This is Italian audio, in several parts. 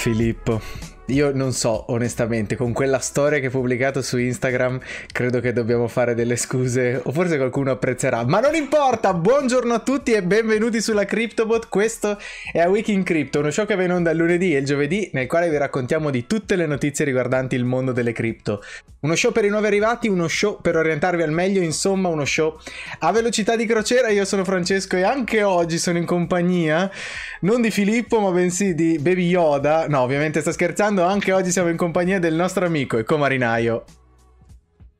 Filippo, io non so onestamente, con quella storia che hai pubblicato su Instagram, credo che dobbiamo fare delle scuse, o forse qualcuno apprezzerà, ma non importa, buongiorno a tutti e benvenuti sulla CryptoBot, questo è A Week in Crypto, uno show che viene onda il lunedì e il giovedì, nel quale vi raccontiamo di tutte le notizie riguardanti il mondo delle cripto. Uno show per i nuovi arrivati, uno show per orientarvi al meglio, insomma uno show a velocità di crociera, io sono Francesco e anche oggi sono in compagnia, non di Filippo ma bensì di Baby Yoda, no ovviamente sto scherzando, anche oggi siamo in compagnia del nostro amico e comarinaio.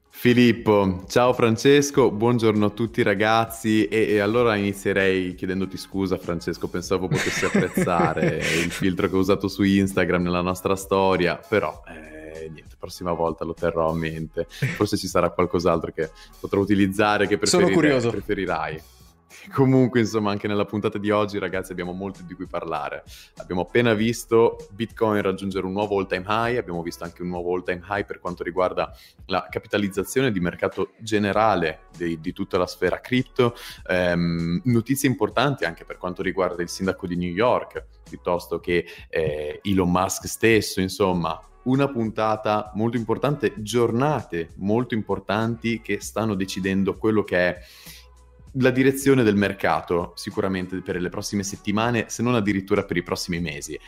Filippo, ciao Francesco, buongiorno a tutti ragazzi e, e, allora inizierei chiedendoti scusa Francesco, pensavo potessi apprezzare il filtro che ho usato su Instagram nella nostra storia, però eh, niente, prossima volta lo terrò a mente, forse ci sarà qualcos'altro che potrò utilizzare che preferirai. Comunque, insomma, anche nella puntata di oggi, ragazzi, abbiamo molto di cui parlare. Abbiamo appena visto Bitcoin raggiungere un nuovo all-time high, abbiamo visto anche un nuovo all-time high per quanto riguarda la capitalizzazione di mercato generale di, di tutta la sfera cripto. Ehm, notizie importanti anche per quanto riguarda il sindaco di New York, piuttosto che eh, Elon Musk stesso, insomma, una puntata molto importante, giornate molto importanti che stanno decidendo quello che è la direzione del mercato sicuramente per le prossime settimane, se non addirittura per i prossimi mesi.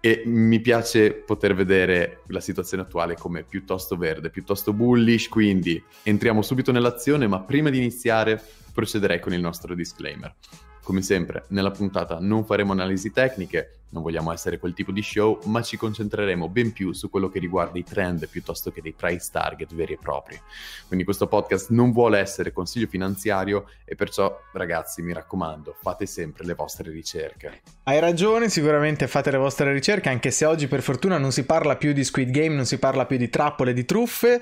E mi piace poter vedere la situazione attuale come piuttosto verde, piuttosto bullish, quindi entriamo subito nell'azione, ma prima di iniziare procederei con il nostro disclaimer. Come sempre, nella puntata non faremo analisi tecniche, non vogliamo essere quel tipo di show, ma ci concentreremo ben più su quello che riguarda i trend piuttosto che dei price target veri e propri. Quindi questo podcast non vuole essere consiglio finanziario e perciò, ragazzi, mi raccomando, fate sempre le vostre ricerche. Hai ragione, sicuramente fate le vostre ricerche, anche se oggi per fortuna non si parla più di Squid Game, non si parla più di trappole, di truffe.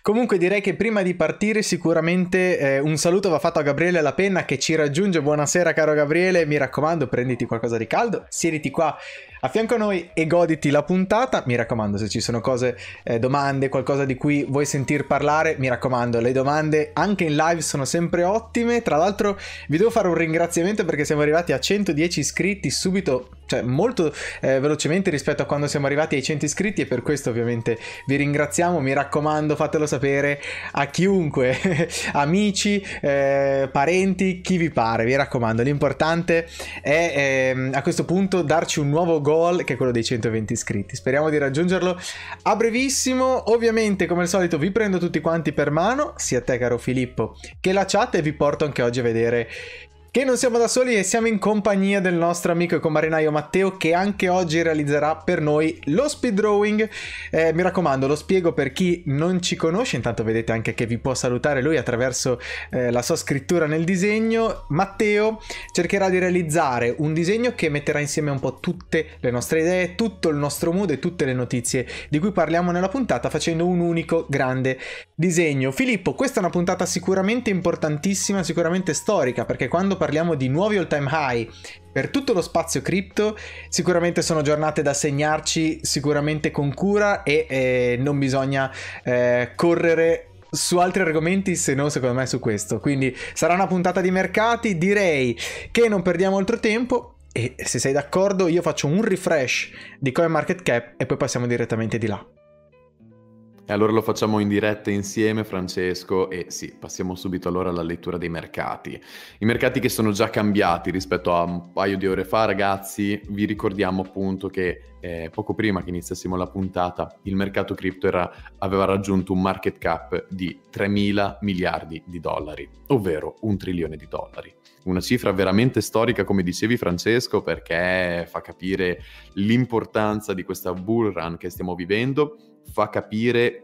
Comunque direi che prima di partire sicuramente eh, un saluto va fatto a Gabriele La Penna che ci raggiunge. Buonasera caro Gabriele, mi raccomando prenditi qualcosa di caldo, siediti qua a fianco a noi e goditi la puntata. Mi raccomando, se ci sono cose, eh, domande, qualcosa di cui vuoi sentir parlare, mi raccomando, le domande anche in live sono sempre ottime. Tra l'altro, vi devo fare un ringraziamento perché siamo arrivati a 110 iscritti subito cioè molto eh, velocemente rispetto a quando siamo arrivati ai 100 iscritti e per questo ovviamente vi ringraziamo, mi raccomando fatelo sapere a chiunque, amici, eh, parenti, chi vi pare, vi raccomando, l'importante è eh, a questo punto darci un nuovo goal che è quello dei 120 iscritti, speriamo di raggiungerlo a brevissimo, ovviamente come al solito vi prendo tutti quanti per mano, sia te caro Filippo che la chat e vi porto anche oggi a vedere che non siamo da soli e siamo in compagnia del nostro amico e comarinaio Matteo che anche oggi realizzerà per noi lo speed drawing. Eh, mi raccomando, lo spiego per chi non ci conosce, intanto vedete anche che vi può salutare lui attraverso eh, la sua scrittura nel disegno. Matteo cercherà di realizzare un disegno che metterà insieme un po' tutte le nostre idee, tutto il nostro mood e tutte le notizie di cui parliamo nella puntata facendo un unico grande disegno. Filippo, questa è una puntata sicuramente importantissima, sicuramente storica, perché quando parliamo parliamo di nuovi all time high per tutto lo spazio cripto, sicuramente sono giornate da segnarci sicuramente con cura e eh, non bisogna eh, correre su altri argomenti se non secondo me su questo. Quindi sarà una puntata di mercati, direi che non perdiamo altro tempo e se sei d'accordo io faccio un refresh di CoinMarketCap e poi passiamo direttamente di là. E allora lo facciamo in diretta insieme, Francesco, e sì, passiamo subito allora alla lettura dei mercati. I mercati che sono già cambiati rispetto a un paio di ore fa, ragazzi, vi ricordiamo appunto che eh, poco prima che iniziassimo la puntata, il mercato cripto era, aveva raggiunto un market cap di 3 mila miliardi di dollari, ovvero un trilione di dollari. Una cifra veramente storica, come dicevi Francesco, perché fa capire l'importanza di questa bull run che stiamo vivendo fa capire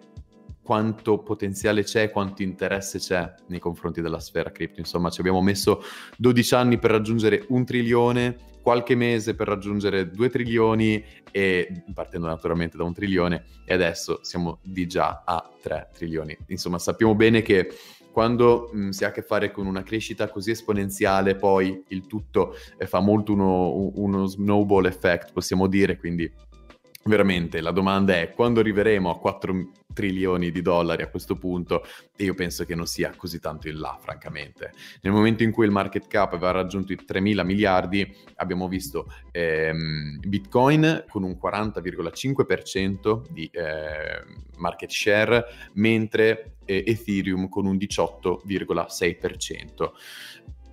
quanto potenziale c'è, quanto interesse c'è nei confronti della sfera cripto. Insomma, ci abbiamo messo 12 anni per raggiungere un trilione, qualche mese per raggiungere 2 trilioni e partendo naturalmente da un trilione e adesso siamo di già a 3 trilioni. Insomma, sappiamo bene che quando mh, si ha a che fare con una crescita così esponenziale, poi il tutto eh, fa molto uno, uno snowball effect, possiamo dire, quindi veramente la domanda è quando arriveremo a 4 trilioni di dollari a questo punto? E io penso che non sia così tanto in là francamente. Nel momento in cui il market cap aveva raggiunto i 3 mila miliardi abbiamo visto ehm, bitcoin con un 40,5% di eh, market share mentre eh, ethereum con un 18,6%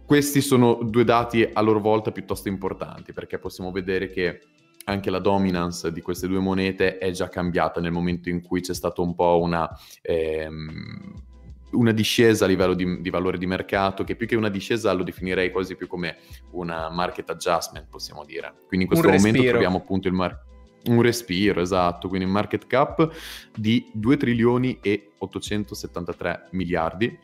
questi sono due dati a loro volta piuttosto importanti perché possiamo vedere che anche la dominance di queste due monete è già cambiata nel momento in cui c'è stata un po' una, ehm, una discesa a livello di, di, valore di mercato, che più che una discesa lo definirei quasi più come una market adjustment, possiamo dire. Quindi in questo momento troviamo appunto il market un respiro, esatto, quindi un market cap di 2 trilioni e 873 miliardi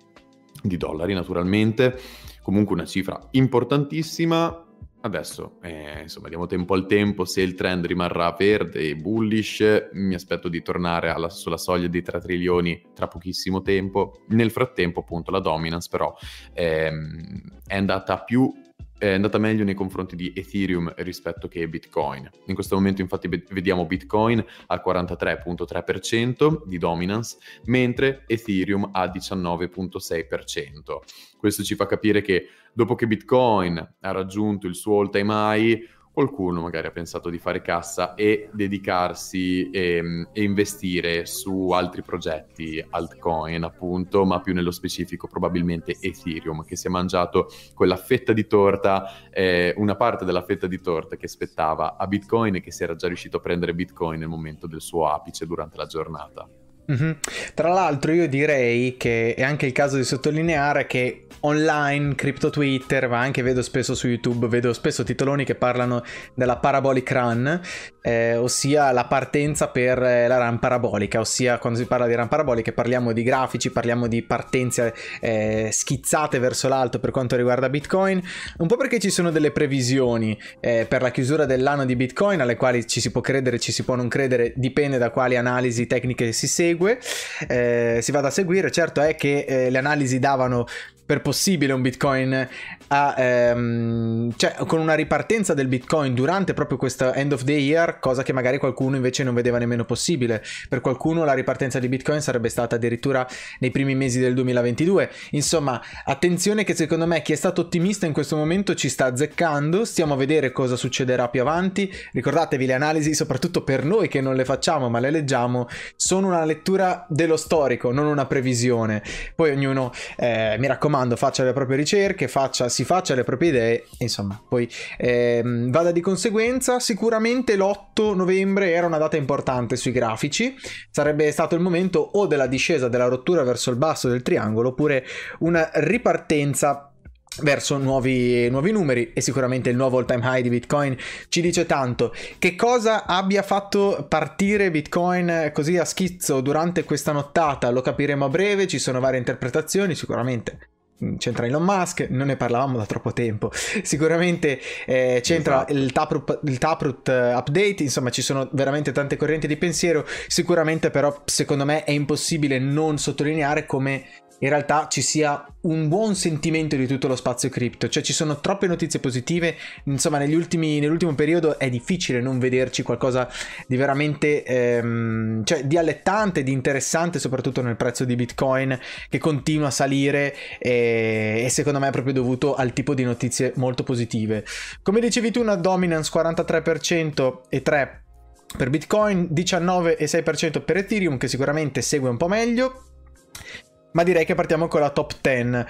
di dollari naturalmente, comunque una cifra importantissima Adesso, eh, insomma, diamo tempo al tempo, se il trend rimarrà verde e bullish, mi aspetto di tornare alla, sulla soglia dei 3 trilioni tra pochissimo tempo. Nel frattempo, appunto, la dominance però ehm, è andata più è andata meglio nei confronti di Ethereum rispetto che Bitcoin. In questo momento infatti vediamo Bitcoin al 43.3% di dominance, mentre Ethereum al 19.6%. Questo ci fa capire che dopo che Bitcoin ha raggiunto il suo all time high, qualcuno magari ha pensato di fare cassa e dedicarsi e, ehm, e, investire su altri progetti altcoin appunto ma più nello specifico probabilmente Ethereum che si è mangiato quella fetta di torta eh, una parte della fetta di torta che spettava a Bitcoin e che si era già riuscito a prendere Bitcoin nel momento del suo apice durante la giornata Mm-hmm. Tra l'altro io direi che è anche il caso di sottolineare che online, crypto Twitter, ma anche vedo spesso su YouTube, vedo spesso titoloni che parlano della parabolic run, eh, ossia la partenza per eh, la run parabolica, ossia quando si parla di run paraboliche parliamo di grafici, parliamo di partenze eh, schizzate verso l'alto per quanto riguarda Bitcoin, un po' perché ci sono delle previsioni eh, per la chiusura dell'anno di Bitcoin alle quali ci si può credere, ci si può non credere, dipende da quali analisi tecniche si segue segue, eh, si vada a seguire, certo è che eh, le analisi davano per possibile un bitcoin a, ehm, cioè, con una ripartenza del bitcoin durante proprio questo end of the year cosa che magari qualcuno invece non vedeva nemmeno possibile. Per qualcuno la ripartenza di bitcoin sarebbe stata addirittura nei primi mesi del 2022 insomma attenzione che secondo me chi è stato ottimista in questo momento ci sta azzeccando. Stiamo a vedere cosa succederà più avanti. Ricordatevi le analisi soprattutto per noi che non le facciamo ma le leggiamo sono una lettura dello storico non una previsione. Poi ognuno eh, mi raccomando raccomando, faccia le proprie ricerche, faccia, si faccia le proprie idee, insomma, poi ehm, vada di conseguenza. Sicuramente l'8 novembre era una data importante sui grafici, sarebbe stato il momento o della discesa, della rottura verso il basso del triangolo, oppure una ripartenza verso nuovi, nuovi, numeri e sicuramente il nuovo all time high di Bitcoin ci dice tanto. Che cosa abbia fatto partire Bitcoin così a schizzo durante questa nottata lo capiremo a breve, ci sono varie interpretazioni, sicuramente c'entra Elon Musk, non ne parlavamo da troppo tempo. Sicuramente eh, c'entra esatto. il, Taproot, il Taproot eh, update, insomma ci sono veramente tante correnti di pensiero. Sicuramente però secondo me è impossibile non sottolineare come in realtà ci sia un buon sentimento di tutto lo spazio cripto, cioè ci sono troppe notizie positive, insomma ultimi, nell'ultimo periodo è difficile non vederci qualcosa di veramente ehm, cioè, di allettante, di interessante soprattutto nel prezzo di Bitcoin che continua a salire e, e secondo me è proprio dovuto al tipo di notizie molto positive. Come dicevi tu una dominance 43% e 3% per Bitcoin, 19,6% per Ethereum che sicuramente segue un po' meglio ma direi che partiamo con la top 10.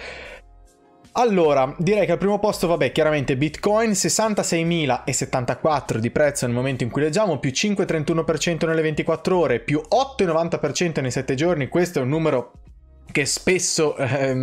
Allora, direi che al primo posto, vabbè, chiaramente Bitcoin 66.074 di prezzo nel momento in cui leggiamo, più 5,31% nelle 24 ore, più 8,90% nei 7 giorni. Questo è un numero che spesso ehm,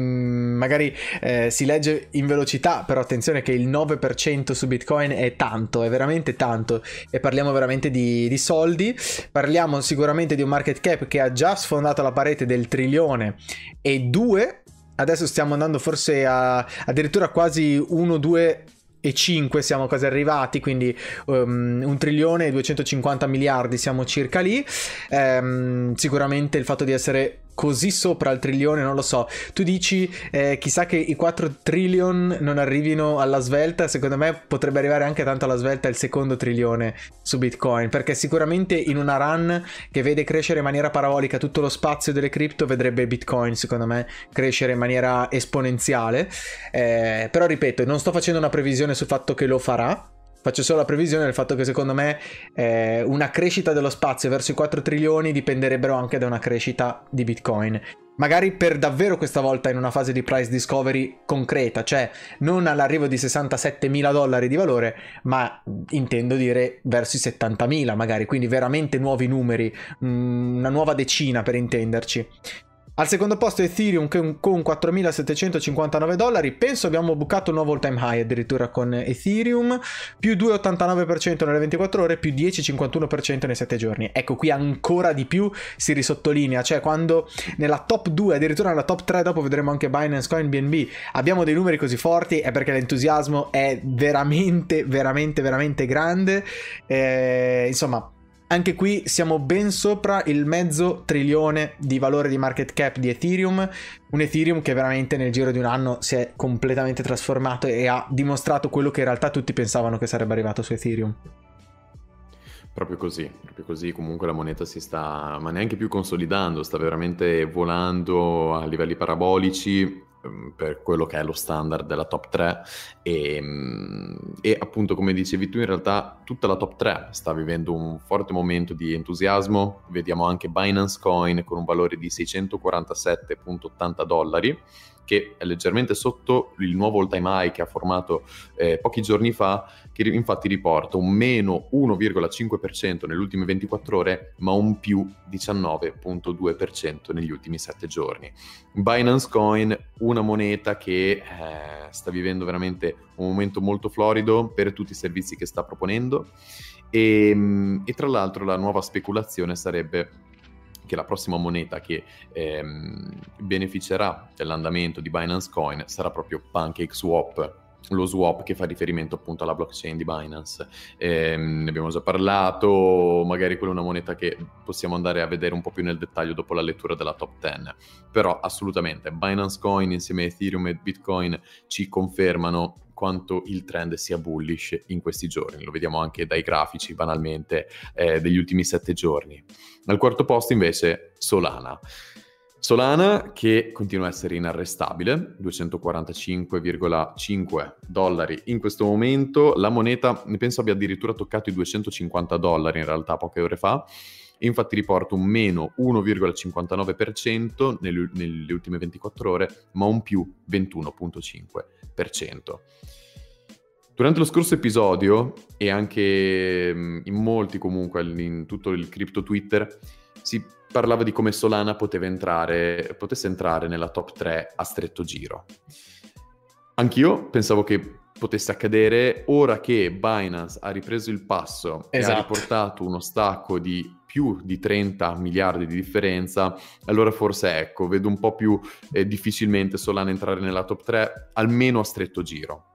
magari eh, si legge in velocità, però attenzione che il 9% su Bitcoin è tanto, è veramente tanto e parliamo veramente di, di, soldi, parliamo sicuramente di un market cap che ha già sfondato la parete del trilione e 2, adesso stiamo andando forse a addirittura quasi 1, 2 e 5 siamo quasi arrivati, quindi um, un trilione e 250 miliardi siamo circa lì. Um, sicuramente il fatto di essere così sopra il trilione, non lo so. Tu dici eh, chissà che i 4 trillion non arrivino alla svelta, secondo me potrebbe arrivare anche tanto alla svelta il secondo trilione su Bitcoin, perché sicuramente in una run che vede crescere in maniera parabolica tutto lo spazio delle cripto vedrebbe Bitcoin, secondo me, crescere in maniera esponenziale. Eh, però ripeto, non sto facendo una previsione sul fatto che lo farà, Faccio solo la previsione del fatto che secondo me eh, una crescita dello spazio verso i 4 trilioni dipenderebbero anche da una crescita di Bitcoin. Magari per davvero questa volta in una fase di price discovery concreta, cioè non all'arrivo di 67 mila dollari di valore, ma intendo dire verso i 70 mila magari, quindi veramente nuovi numeri, mm, una nuova decina per intenderci. Al secondo posto Ethereum con 4.759 dollari, penso abbiamo bucato un nuovo all time high addirittura con Ethereum, più 2,89% nelle 24 ore, più 10,51% nei 7 giorni. Ecco qui ancora di più si risottolinea, cioè quando nella top 2, addirittura nella top 3, dopo vedremo anche Binance Coin BNB, abbiamo dei numeri così forti è perché l'entusiasmo è veramente, veramente, veramente grande. Eh, insomma, anche qui siamo ben sopra il mezzo trilione di valore di market cap di Ethereum, un Ethereum che veramente nel giro di un anno si è completamente trasformato e ha dimostrato quello che in realtà tutti pensavano che sarebbe arrivato su Ethereum. Proprio così, proprio così, comunque la moneta si sta, ma neanche più consolidando, sta veramente volando a livelli parabolici per quello che è lo standard della top 3 e, ehm, e, appunto come dicevi tu in realtà tutta la top 3 sta vivendo un forte momento di entusiasmo. Vediamo anche Binance Coin con un valore di 647.80 dollari che è leggermente sotto il nuovo all time high che ha formato eh, pochi giorni fa, che infatti riporta un meno 1,5% nelle ultime 24 ore, ma un più 19,2% negli ultimi 7 giorni. Binance Coin, una moneta che eh, sta vivendo veramente un momento molto florido per tutti i servizi che sta proponendo. E, ehm, e tra l'altro la nuova speculazione sarebbe che la prossima moneta che ehm, beneficerà dell'andamento di Binance Coin sarà proprio PancakeSwap, lo swap che fa riferimento appunto alla blockchain di Binance. Eh, ne abbiamo già parlato, magari quella è una moneta che possiamo andare a vedere un po' più nel dettaglio dopo la lettura della top 10. Però assolutamente Binance Coin insieme a Ethereum e Bitcoin ci confermano quanto il trend sia bullish in questi giorni. Lo vediamo anche dai grafici, banalmente, eh, degli ultimi sette giorni. Al quarto posto invece Solana. Solana che continua a essere inarrestabile, 245,5 dollari in questo momento, la moneta ne penso abbia addirittura toccato i 250 dollari in realtà poche ore fa, infatti riporta un meno 1,59% nelle, nelle ultime 24 ore, ma un più 21,5%. Durante lo scorso episodio, e anche in molti comunque, in tutto il crypto Twitter, si parlava di come Solana entrare, potesse entrare nella top 3 a stretto giro. Anch'io pensavo che potesse accadere ora che Binance ha ripreso il passo esatto. e ha esatto. riportato uno stacco di più di 30 miliardi di differenza, allora forse ecco, vedo un po' più eh, difficilmente Solana entrare nella top 3, almeno a stretto giro.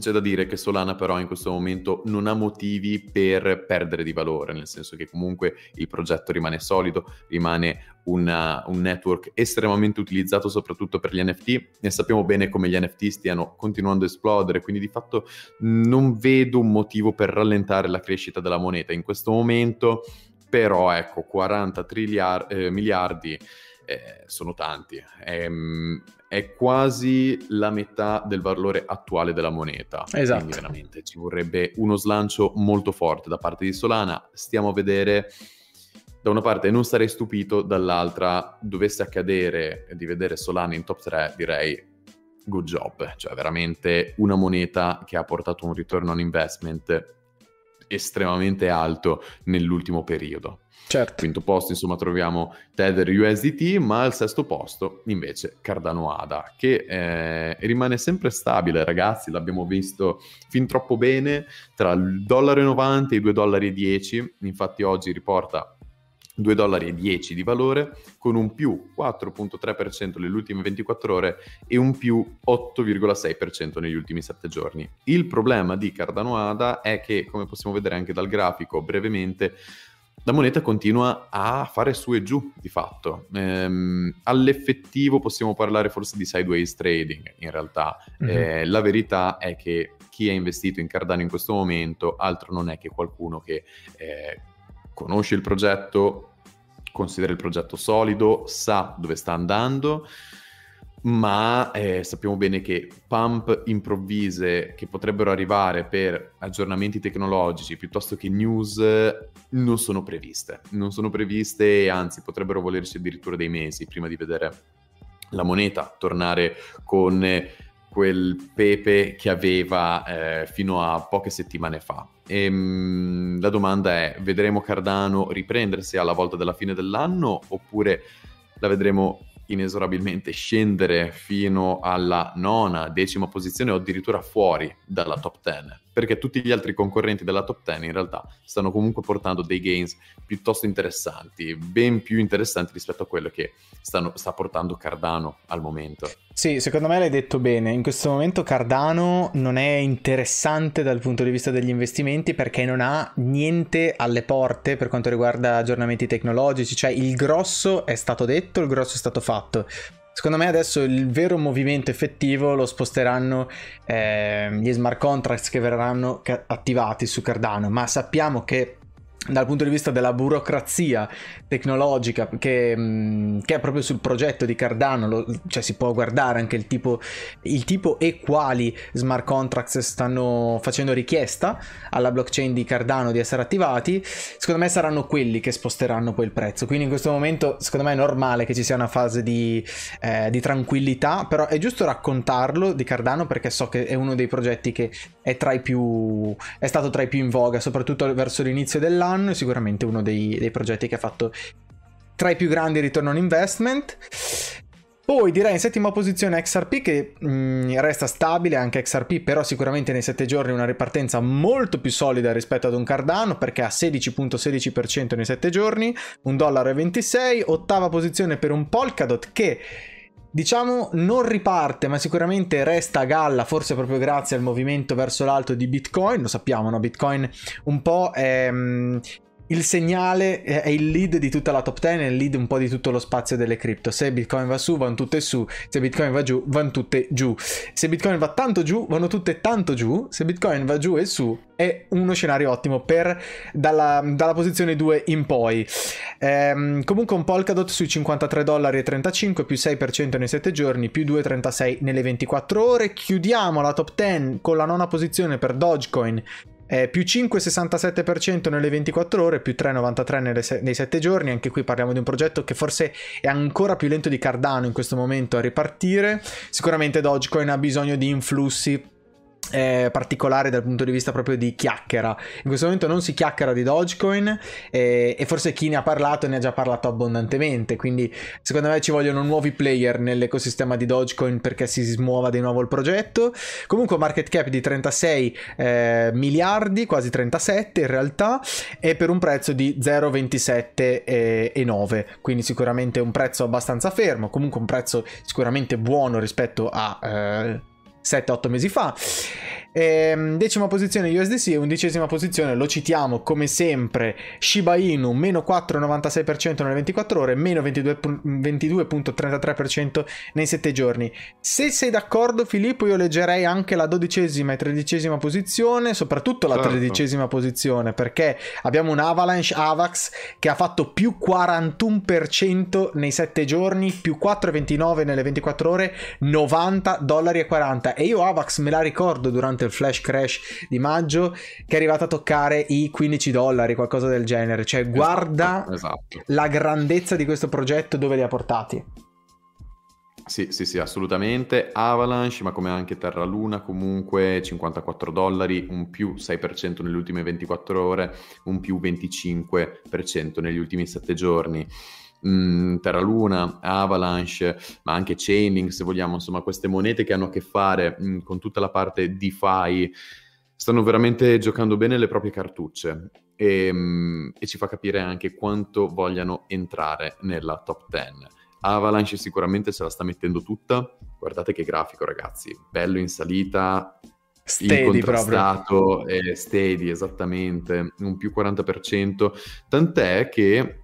C'è da dire che Solana però in questo momento non ha motivi per perdere di valore, nel senso che comunque il progetto rimane solido, rimane una, un network estremamente utilizzato soprattutto per gli NFT e sappiamo bene come gli NFT stiano continuando a esplodere, quindi di fatto non vedo un motivo per rallentare la crescita della moneta in questo momento, però ecco 40 triliar- eh, miliardi eh, sono tanti. Ehm, è, quasi la metà del valore attuale della moneta. Esatto. Quindi veramente ci vorrebbe uno slancio molto forte da parte di Solana. Stiamo a vedere. Da una parte non sarei stupito, dall'altra dovesse accadere di vedere Solana in top 3, direi good job, cioè veramente una moneta che ha portato un return on investment estremamente alto nell'ultimo periodo. Certo. Quinto posto, insomma, troviamo Tether USDT, ma al sesto posto invece Cardano ADA, che eh, rimane sempre stabile, ragazzi, l'abbiamo visto fin troppo bene, tra il dollaro e 90 e i 2,10 dollari, infatti oggi riporta 2,10 dollari di valore, con un più 4,3% nelle ultime 24 ore e un più 8,6% negli ultimi 7 giorni. Il problema di Cardano ADA è che, come possiamo vedere anche dal grafico brevemente, la moneta continua a fare su e giù di fatto. Ehm, all'effettivo possiamo parlare forse di sideways trading in realtà. Mm-hmm. Eh, la verità è che chi è investito in Cardano in questo momento altro non è che qualcuno che eh, conosce il progetto, considera il progetto solido, sa dove sta andando ma eh, sappiamo bene che pump improvvise che potrebbero arrivare per aggiornamenti tecnologici piuttosto che news non sono previste. Non sono previste e anzi potrebbero volerci addirittura dei mesi prima di vedere la moneta tornare con quel pepe che aveva eh, fino a poche settimane fa. E, ehm, mh, la domanda è, vedremo Cardano riprendersi alla volta della fine dell'anno oppure la vedremo inesorabilmente scendere fino alla nona, decima posizione o addirittura fuori dalla top 10 perché tutti gli altri concorrenti della top 10 in realtà stanno comunque portando dei gains piuttosto interessanti, ben più interessanti rispetto a quello che stanno, sta portando Cardano al momento. Sì, secondo me l'hai detto bene, in questo momento Cardano non è interessante dal punto di vista degli investimenti perché non ha niente alle porte per quanto riguarda aggiornamenti tecnologici, cioè il grosso è stato detto, il grosso è stato fatto. Secondo me adesso il vero movimento effettivo lo sposteranno eh, gli smart contracts che verranno attivati su Cardano, ma sappiamo che dal punto di vista della burocrazia tecnologica che, mm, che, è proprio sul progetto di Cardano, lo, cioè si può guardare anche il tipo, il tipo, e quali smart contracts stanno facendo richiesta alla blockchain di Cardano di essere attivati, secondo me saranno quelli che sposteranno poi il prezzo. Quindi in questo momento secondo me è normale che ci sia una fase di, eh, di tranquillità, però è giusto raccontarlo di Cardano perché so che è uno dei progetti che è, più, è stato tra i più in voga, soprattutto verso l'inizio dell'anno quest'anno, è sicuramente uno dei, dei progetti che ha fatto tra i più grandi return on investment. Poi direi in settima posizione XRP che mh, mm, resta stabile anche XRP, però sicuramente nei 7 giorni una ripartenza molto più solida rispetto ad un Cardano perché ha 16.16% nei 7 giorni, 1,26 dollaro. Ottava posizione per un Polkadot che diciamo non riparte ma sicuramente resta a galla forse proprio grazie al movimento verso l'alto di Bitcoin lo sappiamo no? Bitcoin un po' è, il segnale è il lead di tutta la top 10 è il lead un po' di tutto lo spazio delle cripto se Bitcoin va su vanno tutte su. Se Bitcoin va giù vanno tutte giù. Se Bitcoin va tanto giù vanno tutte tanto giù. Se Bitcoin va giù e su è uno scenario ottimo per dalla, dalla posizione 2 in poi. Ehm, comunque un Polkadot sui 53 dollari e 35 più 6% nei 7 giorni più 2,36 nelle 24 ore. Chiudiamo la top 10 con la nona posizione per Dogecoin eh, più 5,67% nelle 24 ore, più 3,93 se- nei 7 giorni. Anche qui parliamo di un progetto che forse è ancora più lento di Cardano in questo momento a ripartire. Sicuramente Dogecoin ha bisogno di influssi eh, particolare dal punto di vista proprio di chiacchiera. In questo momento non si chiacchiera di Dogecoin eh, e forse chi ne ha parlato ne ha già parlato abbondantemente, quindi secondo me ci vogliono nuovi player nell'ecosistema di Dogecoin perché si smuova di nuovo il progetto. Comunque market cap di 36 eh, miliardi, quasi 37 in realtà, e per un prezzo di 0,27 e 9, quindi sicuramente un prezzo abbastanza fermo, comunque un prezzo sicuramente buono rispetto a eh, 7-8 mesi fa. Ehm, decima posizione USDC, undicesima posizione, lo citiamo come sempre, Shiba Inu, meno 4,96% nelle 24 ore, meno 22,33% nei 7 giorni. Se sei d'accordo Filippo io leggerei anche la dodicesima e tredicesima posizione, soprattutto la certo. tredicesima posizione, perché abbiamo un Avalanche Avax che ha fatto più 41% nei 7 giorni, più 4,29 nelle 24 ore, 90 dollari e 40. E io Avax me la ricordo durante durante il flash crash di maggio che è arrivato a toccare i 15 dollari, qualcosa del genere. Cioè, esatto, guarda esatto. la grandezza di questo progetto dove li ha portati. Sì, sì, sì, assolutamente. Avalanche, ma come anche Terra Luna, comunque 54 dollari, un più 6% nelle ultime 24 ore, un più 25% negli ultimi 7 giorni mh, mm, Terra Luna, Avalanche, ma anche Chaining, se vogliamo, insomma, queste monete che hanno a che fare mh, mm, con tutta la parte DeFi stanno veramente giocando bene le proprie cartucce e, mh, mm, e ci fa capire anche quanto vogliano entrare nella top 10. Avalanche sicuramente se la sta mettendo tutta. Guardate che grafico, ragazzi, bello in salita, steady incontrastato e steady, esattamente, un più 40%, tant'è che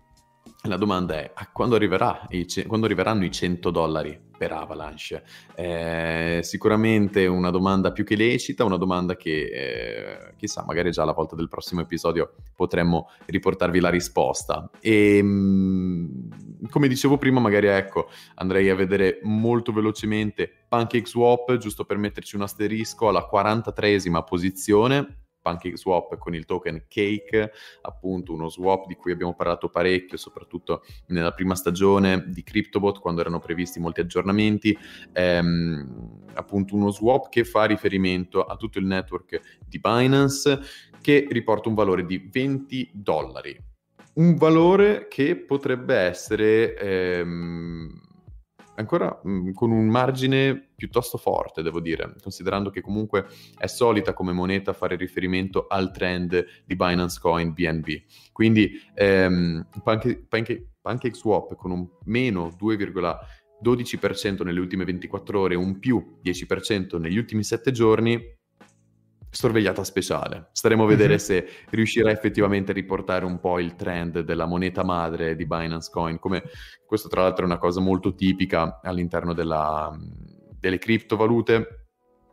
la domanda è quando, i, quando arriveranno i 100 dollari per Avalanche? Eh, sicuramente una domanda più che lecita, una domanda che eh, chissà, magari già alla volta del prossimo episodio potremmo riportarvi la risposta. E mh, come dicevo prima, magari ecco, andrei a vedere molto velocemente Pancake Swap, giusto per metterci un asterisco alla 43esima posizione Pancake Swap con il token Cake, appunto uno swap di cui abbiamo parlato parecchio, soprattutto nella prima stagione di CryptoBot quando erano previsti molti aggiornamenti, ehm, appunto uno swap che fa riferimento a tutto il network di Binance che riporta un valore di 20 dollari. Un valore che potrebbe essere ehm, ancora mh, mm, con un margine piuttosto forte, devo dire, considerando che comunque è solita come moneta fare riferimento al trend di Binance Coin BNB. Quindi ehm, Pancake, Pancake, Pancake Swap con un meno 2,12% nelle ultime 24 ore, un più 10% negli ultimi 7 giorni, sorvegliata speciale. Staremo a vedere mm-hmm. se riuscirà effettivamente a riportare un po' il trend della moneta madre di Binance Coin, come questo tra l'altro è una cosa molto tipica all'interno della, delle criptovalute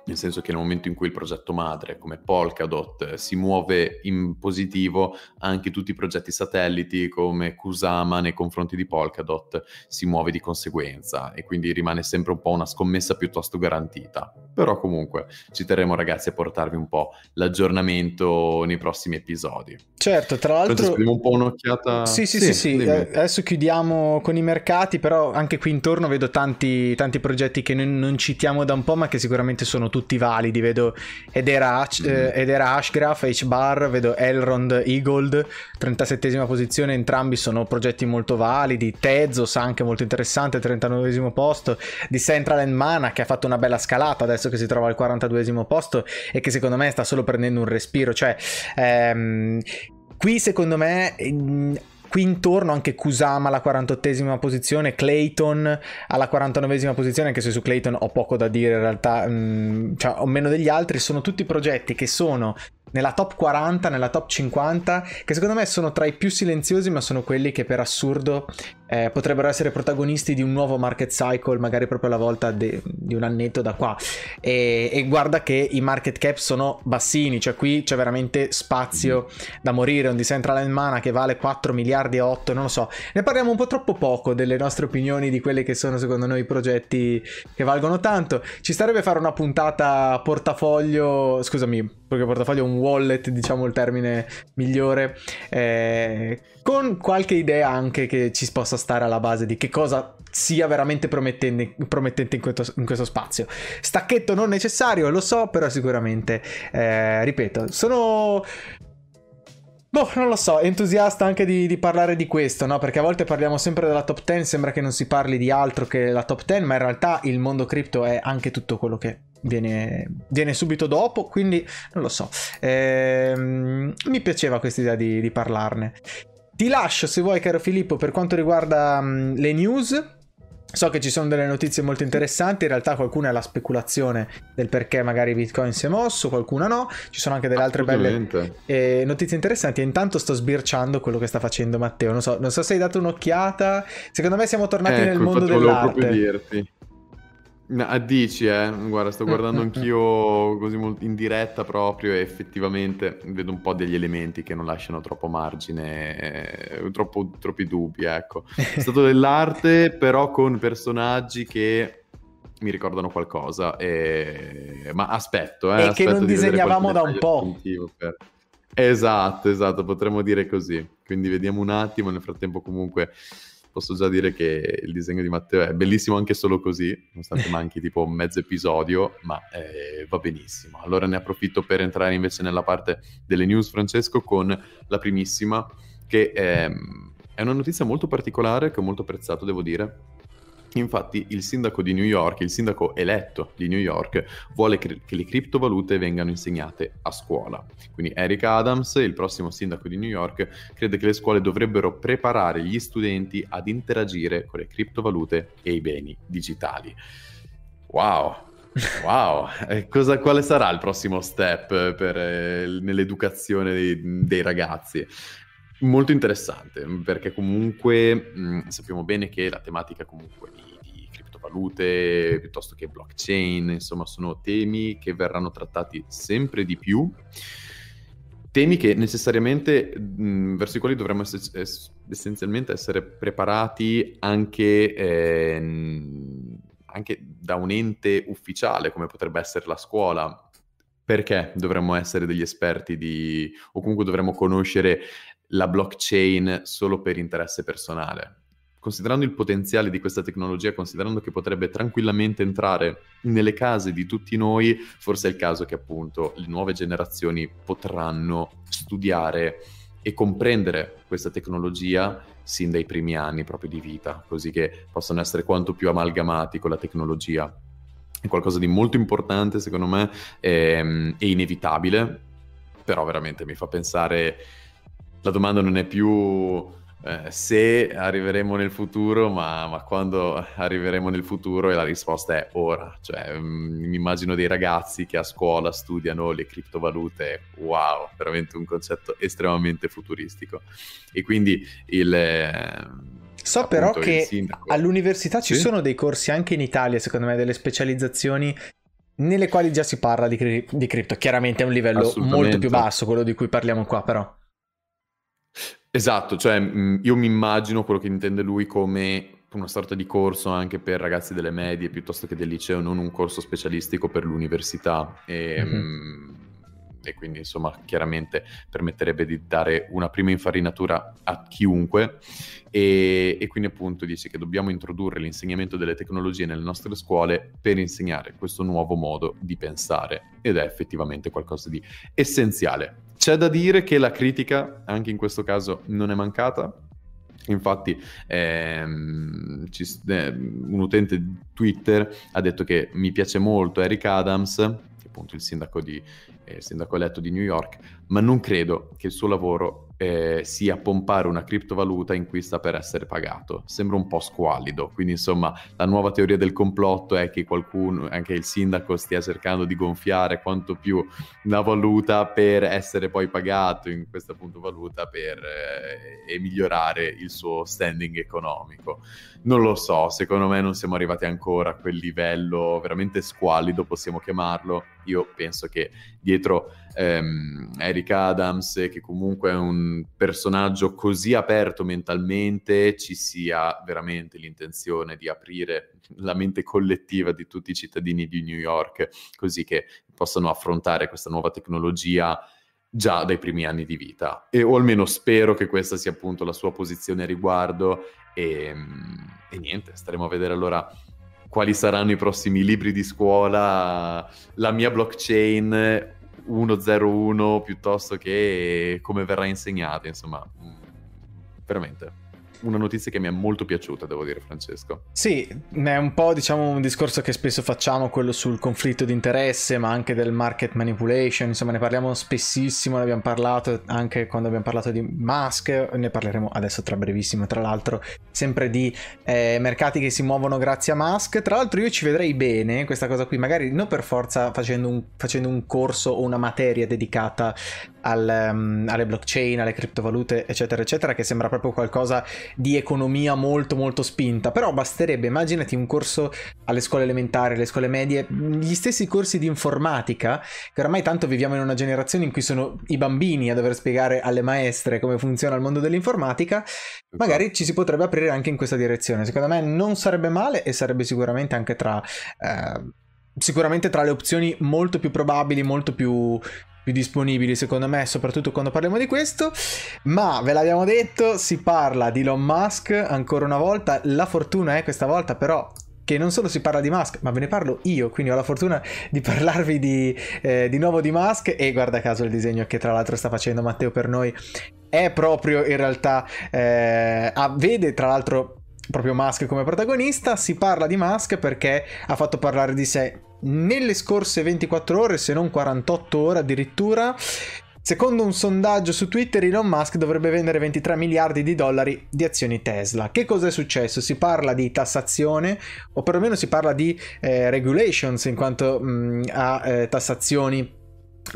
nel senso che nel momento in cui il progetto madre come Polkadot si muove in positivo, anche tutti i progetti satelliti come Kusama nei confronti di Polkadot si muove di conseguenza e quindi rimane sempre un po' una scommessa piuttosto garantita. Però comunque ci terremo ragazzi a portarvi un po' l'aggiornamento nei prossimi episodi. Certo, tra l'altro... un po' un'occhiata... Sì, sì, sì, sì, sì. Eh, adesso chiudiamo con i mercati, però anche qui intorno vedo tanti, tanti progetti che non, non citiamo da un po', ma che sicuramente sono tutti validi. Vedo Edera, mm. eh, Edera Ashgraph, H-Bar, vedo Elrond Eagold, 37esima posizione, entrambi sono progetti molto validi. Tezos anche molto interessante, 39esimo posto. Di Central and Mana che ha fatto una bella scalata adesso che si trova al 42esimo posto e che secondo me sta solo prendendo un respiro. Cioè, ehm, qui secondo me qui intorno anche Kusama alla 48esima posizione, Clayton alla 49esima posizione, anche se su Clayton ho poco da dire in realtà, mh, mm, cioè ho meno degli altri, sono tutti progetti che sono nella top 40, nella top 50, che secondo me sono tra i più silenziosi, ma sono quelli che per assurdo eh, potrebbero essere protagonisti di un nuovo market cycle, magari proprio alla volta de- di un annetto da qua. E-, e, guarda che i market cap sono bassini, cioè qui c'è veramente spazio mm. da morire. Un Decentraland Mana che vale 4 miliardi e 8, non lo so. Ne parliamo un po' troppo poco delle nostre opinioni di quelli che sono secondo noi i progetti che valgono tanto. Ci starebbe fare una puntata portafoglio, scusami, perché portafoglio è un wallet, diciamo il termine migliore, eh, con qualche idea anche che ci possa alla base di che cosa sia veramente promettente in questo, in questo spazio. Stacchetto non necessario, lo so, però sicuramente, eh, ripeto, sono Boh, non lo so, entusiasta anche di, di, parlare di questo, no? Perché a volte parliamo sempre della top 10, sembra che non si parli di altro che la top 10, ma in realtà il mondo cripto è anche tutto quello che viene, viene subito dopo, quindi non lo so. Ehm, mi piaceva questa idea di, di, parlarne. Ti lascio se vuoi, caro Filippo, per quanto riguarda um, le news. So che ci sono delle notizie molto interessanti, in realtà qualcuna è la speculazione del perché magari Bitcoin si è mosso, qualcuna no, ci sono anche delle altre belle eh, notizie interessanti e intanto sto sbirciando quello che sta facendo Matteo, non so, non so se hai dato un'occhiata, secondo me siamo tornati ecco, nel mondo dell'arte. Proprio dirti. No, dici, eh? Guarda, sto guardando anch'io così in diretta proprio e effettivamente vedo un po' degli elementi che non lasciano troppo margine, eh, troppo, troppi dubbi, ecco. È stato dell'arte, però con personaggi che mi ricordano qualcosa, e... ma aspetto, eh, E che non disegnavamo da un po'. Per... Esatto, esatto, potremmo dire così. Quindi vediamo un attimo, nel frattempo comunque posso già dire che il disegno di Matteo è bellissimo anche solo così, nonostante manchi tipo mezzo episodio, ma eh, va benissimo. Allora ne approfitto per entrare invece nella parte delle news, Francesco, con la primissima, che è, è una notizia molto particolare, che ho molto apprezzato, devo dire, Infatti il sindaco di New York, il sindaco eletto di New York, vuole che, che le criptovalute vengano insegnate a scuola. Quindi Eric Adams, il prossimo sindaco di New York, crede che le scuole dovrebbero preparare gli studenti ad interagire con le criptovalute e i beni digitali. Wow, Wow, e cosa, quale sarà il prossimo step per, eh, nell'educazione dei, dei, ragazzi? Molto interessante, perché comunque mh, sappiamo bene che la tematica comunque di, di criptovalute piuttosto che blockchain, insomma, sono temi che verranno trattati sempre di più temi che necessariamente mh, verso i quali dovremmo ess- ess- essenzialmente essere preparati anche, eh, anche, da un ente ufficiale come potrebbe essere la scuola. Perché dovremmo essere degli esperti di, o comunque dovremmo conoscere la blockchain solo per interesse personale? considerando il potenziale di questa tecnologia, considerando che potrebbe tranquillamente entrare nelle case di tutti noi, forse è il caso che appunto le nuove generazioni potranno studiare e comprendere questa tecnologia sin dai primi anni proprio di vita, così che possano essere quanto più amalgamati con la tecnologia. È qualcosa di molto importante, secondo me, e, e inevitabile, però veramente mi fa pensare, la domanda non è più eh, se arriveremo nel futuro, ma, ma, quando arriveremo nel futuro e la risposta è ora. Cioè, mm, mi immagino dei ragazzi che a scuola studiano le criptovalute, wow, veramente un concetto estremamente futuristico. E quindi il... Eh, so però che all'università ci sì? sono dei corsi anche in Italia, secondo me, delle specializzazioni nelle quali già si parla di, cri- di cripto. Chiaramente è un livello molto più basso, quello di cui parliamo qua, però. Esatto, cioè mh, io mi immagino quello che intende lui come una sorta di corso anche per ragazzi delle medie piuttosto che del liceo, non un corso specialistico per l'università. E, mm-hmm. mh, e quindi insomma chiaramente permetterebbe di dare una prima infarinatura a chiunque e, e, quindi appunto dice che dobbiamo introdurre l'insegnamento delle tecnologie nelle nostre scuole per insegnare questo nuovo modo di pensare ed è effettivamente qualcosa di essenziale. C'è da dire che la critica anche in questo caso non è mancata, Infatti, ehm, ci, eh, un utente di Twitter ha detto che mi piace molto Eric Adams, che è appunto il sindaco di, eh, sindaco eletto di New York, ma non credo che il suo lavoro eh, sia pompare una criptovaluta in cui sta per essere pagato. Sembra un po' squallido, quindi insomma la nuova teoria del complotto è che qualcuno, anche il sindaco, stia cercando di gonfiare quanto più la valuta per essere poi pagato in questa appunto valuta per eh, e migliorare il suo standing economico. Non lo so, secondo me non siamo arrivati ancora a quel livello veramente squallido, possiamo chiamarlo. Io penso che dietro ehm, Eric Adams, che comunque è un personaggio così aperto mentalmente, ci sia veramente l'intenzione di aprire la mente collettiva di tutti i cittadini di New York, così che possano affrontare questa nuova tecnologia già dai primi anni di vita. E, o almeno spero che questa sia appunto la sua posizione a riguardo. E, e niente, staremo a vedere allora quali saranno i prossimi libri di scuola, la mia blockchain 101 piuttosto che come verrà insegnata, insomma, mm, veramente una notizia che mi è molto piaciuta, devo dire, Francesco. Sì, è un po' diciamo un discorso che spesso facciamo, quello sul conflitto di interesse, ma anche del market manipulation, insomma ne parliamo spessissimo, ne abbiamo parlato anche quando abbiamo parlato di Musk, ne parleremo adesso tra brevissimo, tra l'altro, sempre di eh, mercati che si muovono grazie a Musk. Tra l'altro io ci vedrei bene questa cosa qui, magari non per forza facendo un, facendo un corso o una materia dedicata al, um, alle blockchain, alle criptovalute, eccetera, eccetera, che sembra proprio qualcosa di economia molto molto spinta, però basterebbe, immaginati un corso alle scuole elementari, alle scuole medie, gli stessi corsi di informatica, che oramai tanto viviamo in una generazione in cui sono i bambini a dover spiegare alle maestre come funziona il mondo dell'informatica, magari ci si potrebbe aprire anche in questa direzione. Secondo me non sarebbe male e sarebbe sicuramente anche tra... Eh, sicuramente tra le opzioni molto più probabili, molto più più disponibili secondo me, soprattutto quando parliamo di questo. Ma ve l'abbiamo detto, si parla di Elon Musk ancora una volta. La fortuna è questa volta però che non solo si parla di Musk, ma ve ne parlo io, quindi ho la fortuna di parlarvi di, eh, di nuovo di Musk e guarda caso il disegno che tra l'altro sta facendo Matteo per noi è proprio in realtà, eh, ah, vede tra l'altro proprio Musk come protagonista, si parla di Musk perché ha fatto parlare di sé nelle scorse 24 ore, se non 48 ore addirittura, Secondo un sondaggio su Twitter, Elon Musk dovrebbe vendere 23 miliardi di dollari di azioni Tesla. Che cosa è successo? Si parla di tassazione, o perlomeno si parla di eh, regulations in quanto mh, mm, a eh, tassazioni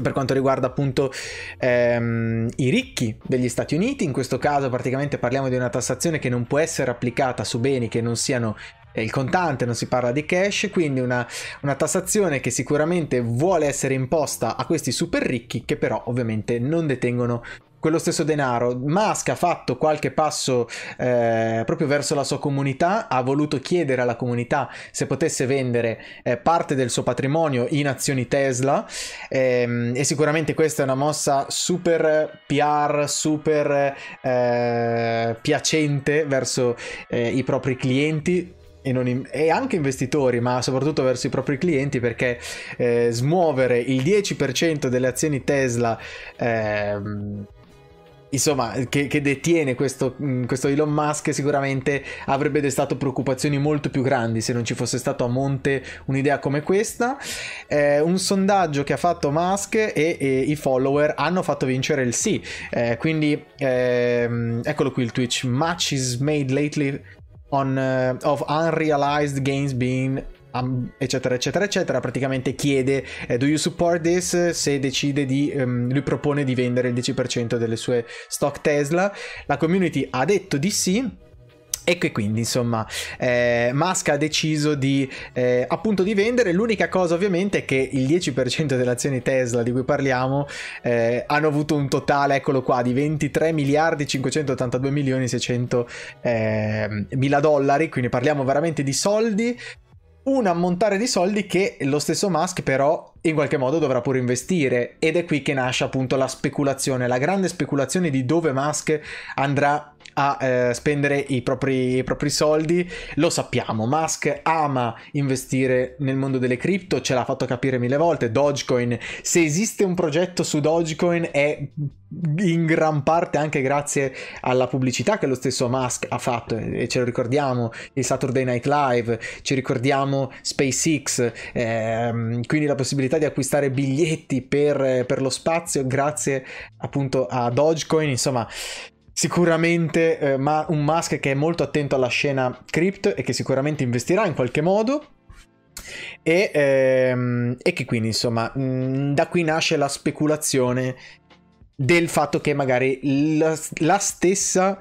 per quanto riguarda appunto ehm, i ricchi degli Stati Uniti, in questo caso praticamente parliamo di una tassazione che non può essere applicata su beni che non siano il contante, non si parla di cash, quindi una, una, tassazione che sicuramente vuole essere imposta a questi super ricchi che però ovviamente non detengono quello stesso denaro. Musk ha fatto qualche passo eh, proprio verso la sua comunità, ha voluto chiedere alla comunità se potesse vendere eh, parte del suo patrimonio in azioni Tesla ehm, e sicuramente questa è una mossa super PR, super eh, piacente verso eh, i propri clienti e, in, e, anche investitori, ma soprattutto verso i propri clienti, perché eh, smuovere il 10% delle azioni Tesla, eh, insomma, che, che detiene questo, questo, Elon Musk, sicuramente avrebbe destato preoccupazioni molto più grandi se non ci fosse stato a monte un'idea come questa. Eh, un sondaggio che ha fatto Musk e, e, i follower hanno fatto vincere il sì, eh, quindi ehm, eccolo qui il Twitch. Much is made lately on, uh, of unrealized gains being um, eccetera eccetera eccetera praticamente chiede eh, do you support this? Se decide di um, lui propone di vendere il 10% delle sue stock Tesla. La community ha detto di sì e che quindi insomma eh, Musk ha deciso di eh, appunto di vendere. L'unica cosa ovviamente è che il 10% delle azioni Tesla di cui parliamo eh, hanno avuto un totale eccolo qua di 23 miliardi 582 milioni 600 eh, mila dollari. Quindi parliamo veramente di soldi. Un ammontare di soldi che lo stesso Musk però in qualche modo dovrà pure investire. Ed è qui che nasce appunto la speculazione, la grande speculazione di dove Musk andrà a eh, spendere i propri, i propri, soldi. Lo sappiamo, Musk ama investire nel mondo delle cripto, ce l'ha fatto capire mille volte. Dogecoin, se esiste un progetto su Dogecoin è in gran parte anche grazie alla pubblicità che lo stesso Musk ha fatto e ce lo ricordiamo il Saturday Night Live ci ricordiamo SpaceX ehm, quindi la possibilità di acquistare biglietti per, per lo spazio grazie appunto a Dogecoin insomma sicuramente eh, ma un Musk che è molto attento alla scena crypto e che sicuramente investirà in qualche modo. E, ehm, e che quindi insomma mh, mm, da qui nasce la speculazione del fatto che magari la, la stessa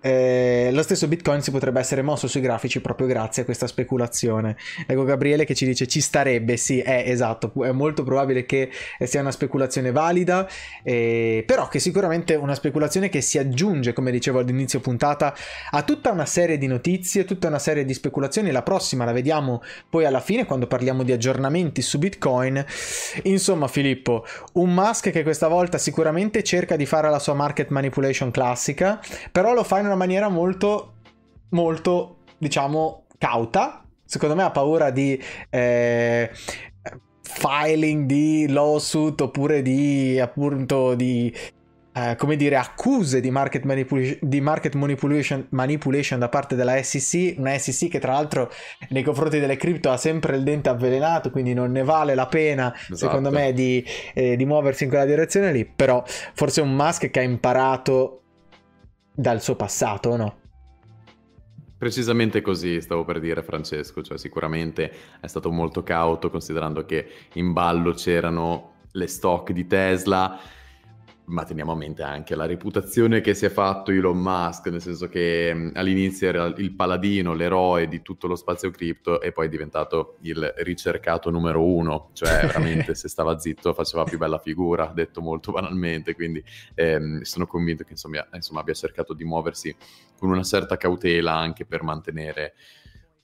eh, lo stesso Bitcoin si potrebbe essere mosso sui grafici proprio grazie a questa speculazione. Ecco Gabriele che ci dice ci starebbe, sì, è esatto, è molto probabile che sia una speculazione valida, eh, però che sicuramente è una speculazione che si aggiunge, come dicevo all'inizio puntata, a tutta una serie di notizie, tutta una serie di speculazioni. La prossima la vediamo poi alla fine quando parliamo di aggiornamenti su Bitcoin. Insomma, Filippo, un Musk che questa volta sicuramente cerca di fare la sua market manipulation classica, però lo fa in una maniera molto, molto, diciamo, cauta. Secondo me ha paura di eh, filing di lawsuit oppure di appunto di eh, come dire, accuse di market, manipul- di market manipulation, manipulation, da parte della SEC, una SEC che tra l'altro nei confronti delle cripto ha sempre il dente avvelenato, quindi non ne vale la pena, esatto. secondo me, di, eh, di muoversi in quella direzione lì, però forse un Musk che ha imparato dal suo passato, no? Precisamente così stavo per dire Francesco, cioè sicuramente è stato molto cauto considerando che in ballo c'erano le stock di Tesla ma teniamo a mente anche la reputazione che si è fatto Elon Musk, nel senso che mm, all'inizio era il paladino, l'eroe di tutto lo spazio cripto e poi è diventato il ricercato numero uno, cioè veramente se stava zitto faceva più bella figura, detto molto banalmente, quindi ehm, sono convinto che insomma, insomma abbia cercato di muoversi con una certa cautela anche per mantenere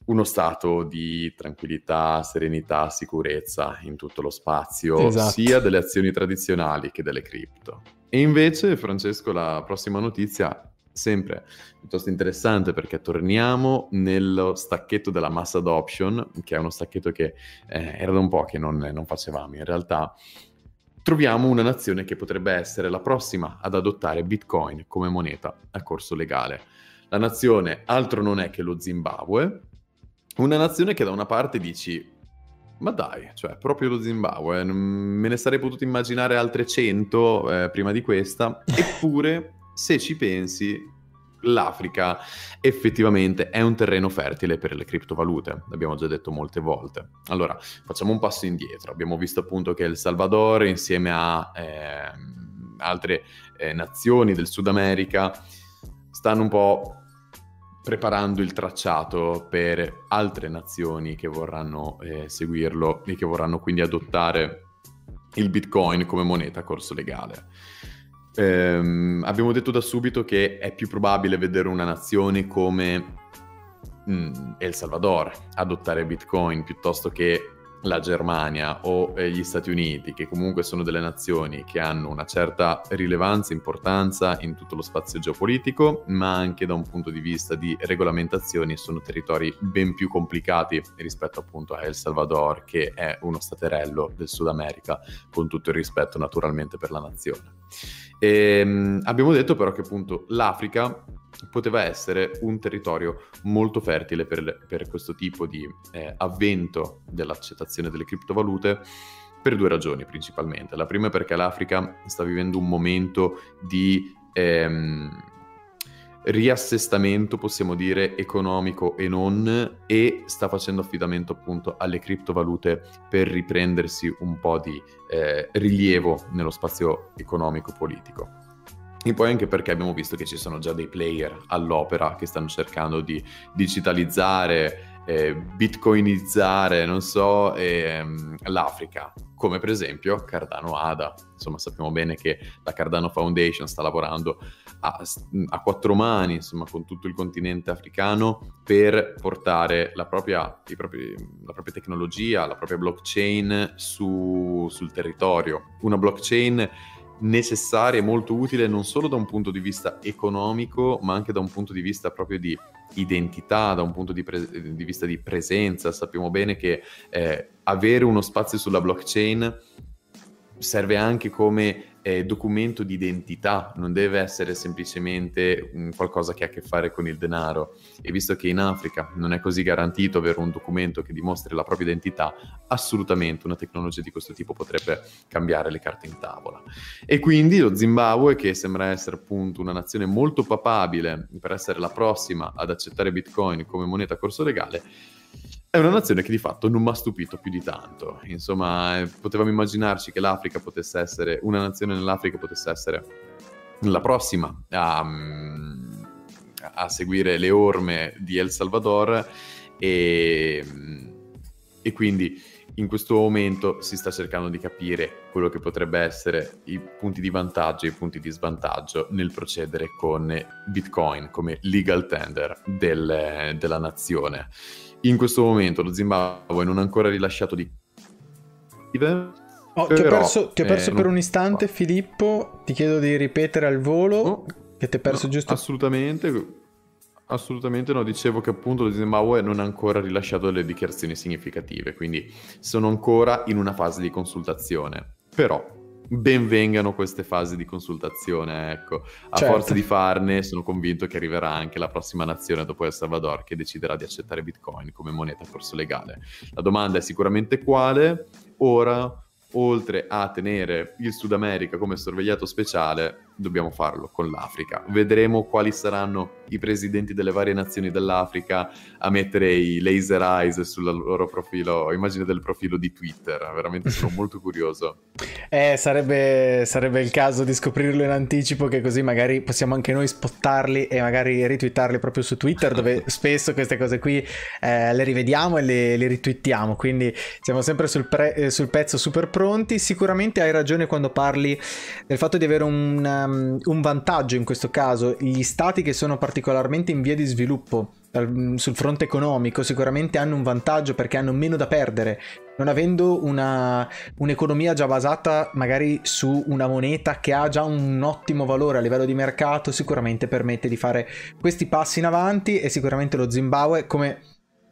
uno stato di tranquillità, serenità, sicurezza in tutto lo spazio, esatto. sia delle azioni tradizionali che delle cripto. E invece, Francesco, la prossima notizia sempre piuttosto interessante perché torniamo nello stacchetto della mass adoption, che è uno stacchetto che eh, era da un po' che non, non facevamo. In realtà troviamo una nazione che potrebbe essere la prossima ad adottare Bitcoin come moneta a corso legale. La nazione altro non è che lo Zimbabwe, una nazione che da una parte dici Ma dai, cioè, proprio lo Zimbabwe, me ne sarei potuto immaginare altre 100 eh, prima di questa, eppure, se ci pensi, l'Africa effettivamente è un terreno fertile per le criptovalute, l'abbiamo già detto molte volte. Allora, facciamo un passo indietro. Abbiamo visto appunto che El Salvador, insieme a eh, altre eh, nazioni del Sud America, stanno un po' preparando il tracciato per altre nazioni che vorranno eh, seguirlo e che vorranno quindi adottare il Bitcoin come moneta a corso legale. Ehm, abbiamo detto da subito che è più probabile vedere una nazione come mm, El Salvador adottare Bitcoin piuttosto che la Germania o eh, gli Stati Uniti, che comunque sono delle nazioni che hanno una certa rilevanza e importanza in tutto lo spazio geopolitico, ma anche da un punto di vista di regolamentazioni sono territori ben più complicati rispetto appunto a El Salvador, che è uno staterello del Sud America, con tutto il rispetto naturalmente per la nazione. E, ehm, abbiamo detto però che appunto l'Africa poteva essere un territorio molto fertile per, per questo tipo di eh, avvento dell'accettazione delle criptovalute per due ragioni principalmente. La prima è perché l'Africa sta vivendo un momento di ehm, riassestamento, possiamo dire, economico e non, e sta facendo affidamento appunto alle criptovalute per riprendersi un po' di eh, rilievo nello spazio economico-politico. E poi anche perché abbiamo visto che ci sono già dei player all'opera che stanno cercando di digitalizzare, eh, bitcoinizzare, non so, ehm, l'Africa, come per esempio Cardano ADA. Insomma, sappiamo bene che la Cardano Foundation sta lavorando a, a quattro mani, insomma, con tutto il continente africano per portare la propria, propri, la propria tecnologia, la propria blockchain su, sul territorio. Una blockchain necessaria e molto utile non solo da un punto di vista economico, ma anche da un punto di vista proprio di identità, da un punto di, pre- di vista di presenza. Sappiamo bene che eh, avere uno spazio sulla blockchain serve anche come eh, documento di identità, non deve essere semplicemente un qualcosa che ha a che fare con il denaro. E visto che in Africa non è così garantito avere un documento che dimostri la propria identità, assolutamente una tecnologia di questo tipo potrebbe cambiare le carte in tavola. E quindi lo Zimbabwe, che sembra essere appunto una nazione molto papabile per essere la prossima ad accettare Bitcoin come moneta a corso legale, è una nazione che di fatto non mi ha stupito più di tanto. Insomma, eh, potevamo immaginarci che l'Africa potesse essere, una nazione nell'Africa potesse essere la prossima a, mm, a seguire le orme di El Salvador e, e quindi in questo momento si sta cercando di capire quello che potrebbe essere i punti di vantaggio e i punti di svantaggio nel procedere con Bitcoin come legal tender del, della nazione in questo momento lo Zimbabwe non ha ancora rilasciato di... Oh, ti ho perso, ti ho perso eh, per non... un istante, Filippo. Ti chiedo di ripetere al volo. Oh, che ti hai perso no, giusto. Assolutamente. Assolutamente no, dicevo che appunto lo Zimbabwe non ha ancora rilasciato delle dichiarazioni significative, quindi sono ancora in una fase di consultazione. Però benvengano queste fasi di consultazione, ecco. A certo. forza di farne, sono convinto che arriverà anche la prossima nazione dopo El Salvador che deciderà di accettare Bitcoin come moneta a corso legale. La domanda è sicuramente quale. Ora oltre a tenere il Sud America come sorvegliato speciale, dobbiamo farlo con l'Africa. Vedremo quali saranno i presidenti delle varie nazioni dell'Africa a mettere i laser eyes sul loro profilo, immagine del profilo di Twitter. Veramente sono molto curioso. Eh, sarebbe, sarebbe, il caso di scoprirlo in anticipo, che così magari possiamo anche noi spottarli e magari ritwittarli proprio su Twitter, dove spesso queste cose qui eh, le rivediamo e le, le ritwittiamo. Quindi siamo sempre sul, pre- eh, sul pezzo super pronti. Sicuramente hai ragione quando parli del fatto di avere un um, un vantaggio in questo caso. Gli stati che sono particolarmente in via di sviluppo sul fronte economico sicuramente hanno un vantaggio perché hanno meno da perdere. Non avendo una, un'economia già basata magari su una moneta che ha già un ottimo valore a livello di mercato, sicuramente permette di fare questi passi in avanti e sicuramente lo Zimbabwe come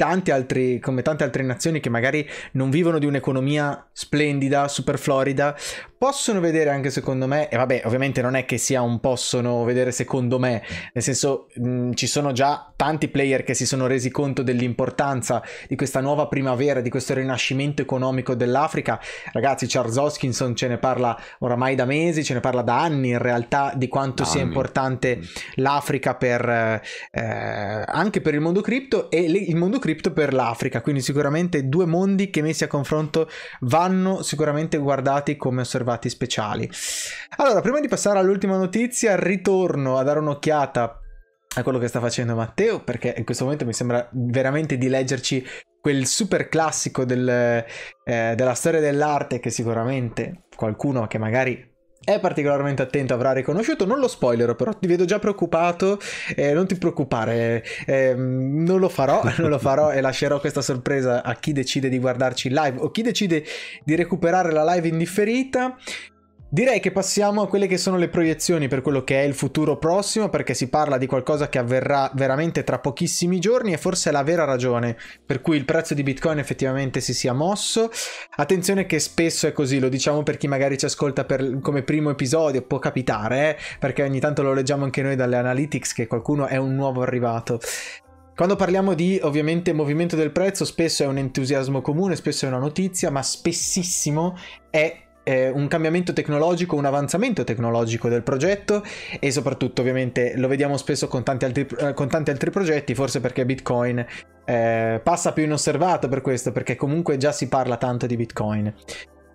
tanti altri, come tante altre nazioni che magari non vivono di un'economia splendida, super florida, possono vedere anche secondo me, e vabbè ovviamente non è che sia un possono vedere secondo me, nel senso mh, ci sono già tanti player che si sono resi conto dell'importanza di questa nuova primavera, di questo rinascimento economico dell'Africa. Ragazzi, Charles Hoskinson ce ne parla oramai da mesi, ce ne parla da anni in realtà di quanto anni. sia importante l'Africa per, eh, anche per il mondo cripto e le, il mondo cripto per l'Africa, quindi sicuramente due mondi che messi a confronto vanno sicuramente guardati come osservati speciali. Allora, prima di passare all'ultima notizia, ritorno a dare un'occhiata a quello che sta facendo Matteo, perché in questo momento mi sembra veramente di leggerci quel super classico del, eh, della storia dell'arte che sicuramente qualcuno che magari è particolarmente attento avrà riconosciuto. Non lo spoilerò, però ti vedo già preoccupato. Eh, non ti preoccupare, eh, non lo farò, non lo farò e lascerò questa sorpresa a chi decide di guardarci live o chi decide di recuperare la live indifferita. Direi che passiamo a quelle che sono le proiezioni per quello che è il futuro prossimo, perché si parla di qualcosa che avverrà veramente tra pochissimi giorni e forse è la vera ragione per cui il prezzo di Bitcoin effettivamente si sia mosso. Attenzione che spesso è così, lo diciamo per chi magari ci ascolta per, come primo episodio, può capitare, eh? perché ogni tanto lo leggiamo anche noi dalle analytics che qualcuno è un nuovo arrivato. Quando parliamo di ovviamente movimento del prezzo, spesso è un entusiasmo comune, spesso è una notizia, ma spessissimo è eh, un cambiamento tecnologico, un avanzamento tecnologico del progetto e soprattutto ovviamente lo vediamo spesso con tanti altri, eh, con tanti altri progetti, forse perché Bitcoin eh, passa più inosservato per questo, perché comunque già si parla tanto di Bitcoin.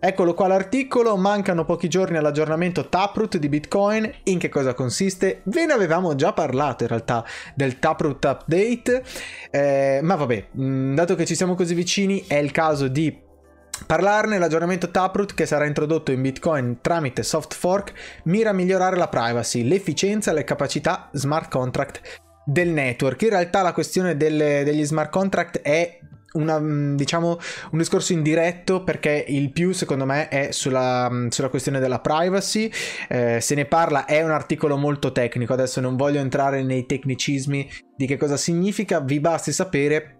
Eccolo qua l'articolo, mancano pochi giorni all'aggiornamento Taproot di Bitcoin, in che cosa consiste? Ve ne avevamo già parlato in realtà del Taproot Update, eh, ma vabbè, mm, dato che ci siamo così vicini è il caso di Parlarne, l'aggiornamento Taproot che sarà introdotto in Bitcoin tramite soft fork mira a migliorare la privacy, l'efficienza e le capacità smart contract del network. In realtà la questione delle, degli smart contract è una, mm, diciamo, un discorso indiretto perché il più secondo me è sulla, mm, sulla questione della privacy. Eh, se ne parla, è un articolo molto tecnico. Adesso non voglio entrare nei tecnicismi di che cosa significa, vi basti sapere